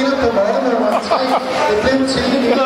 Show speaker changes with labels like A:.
A: 你要干嘛呢往前一点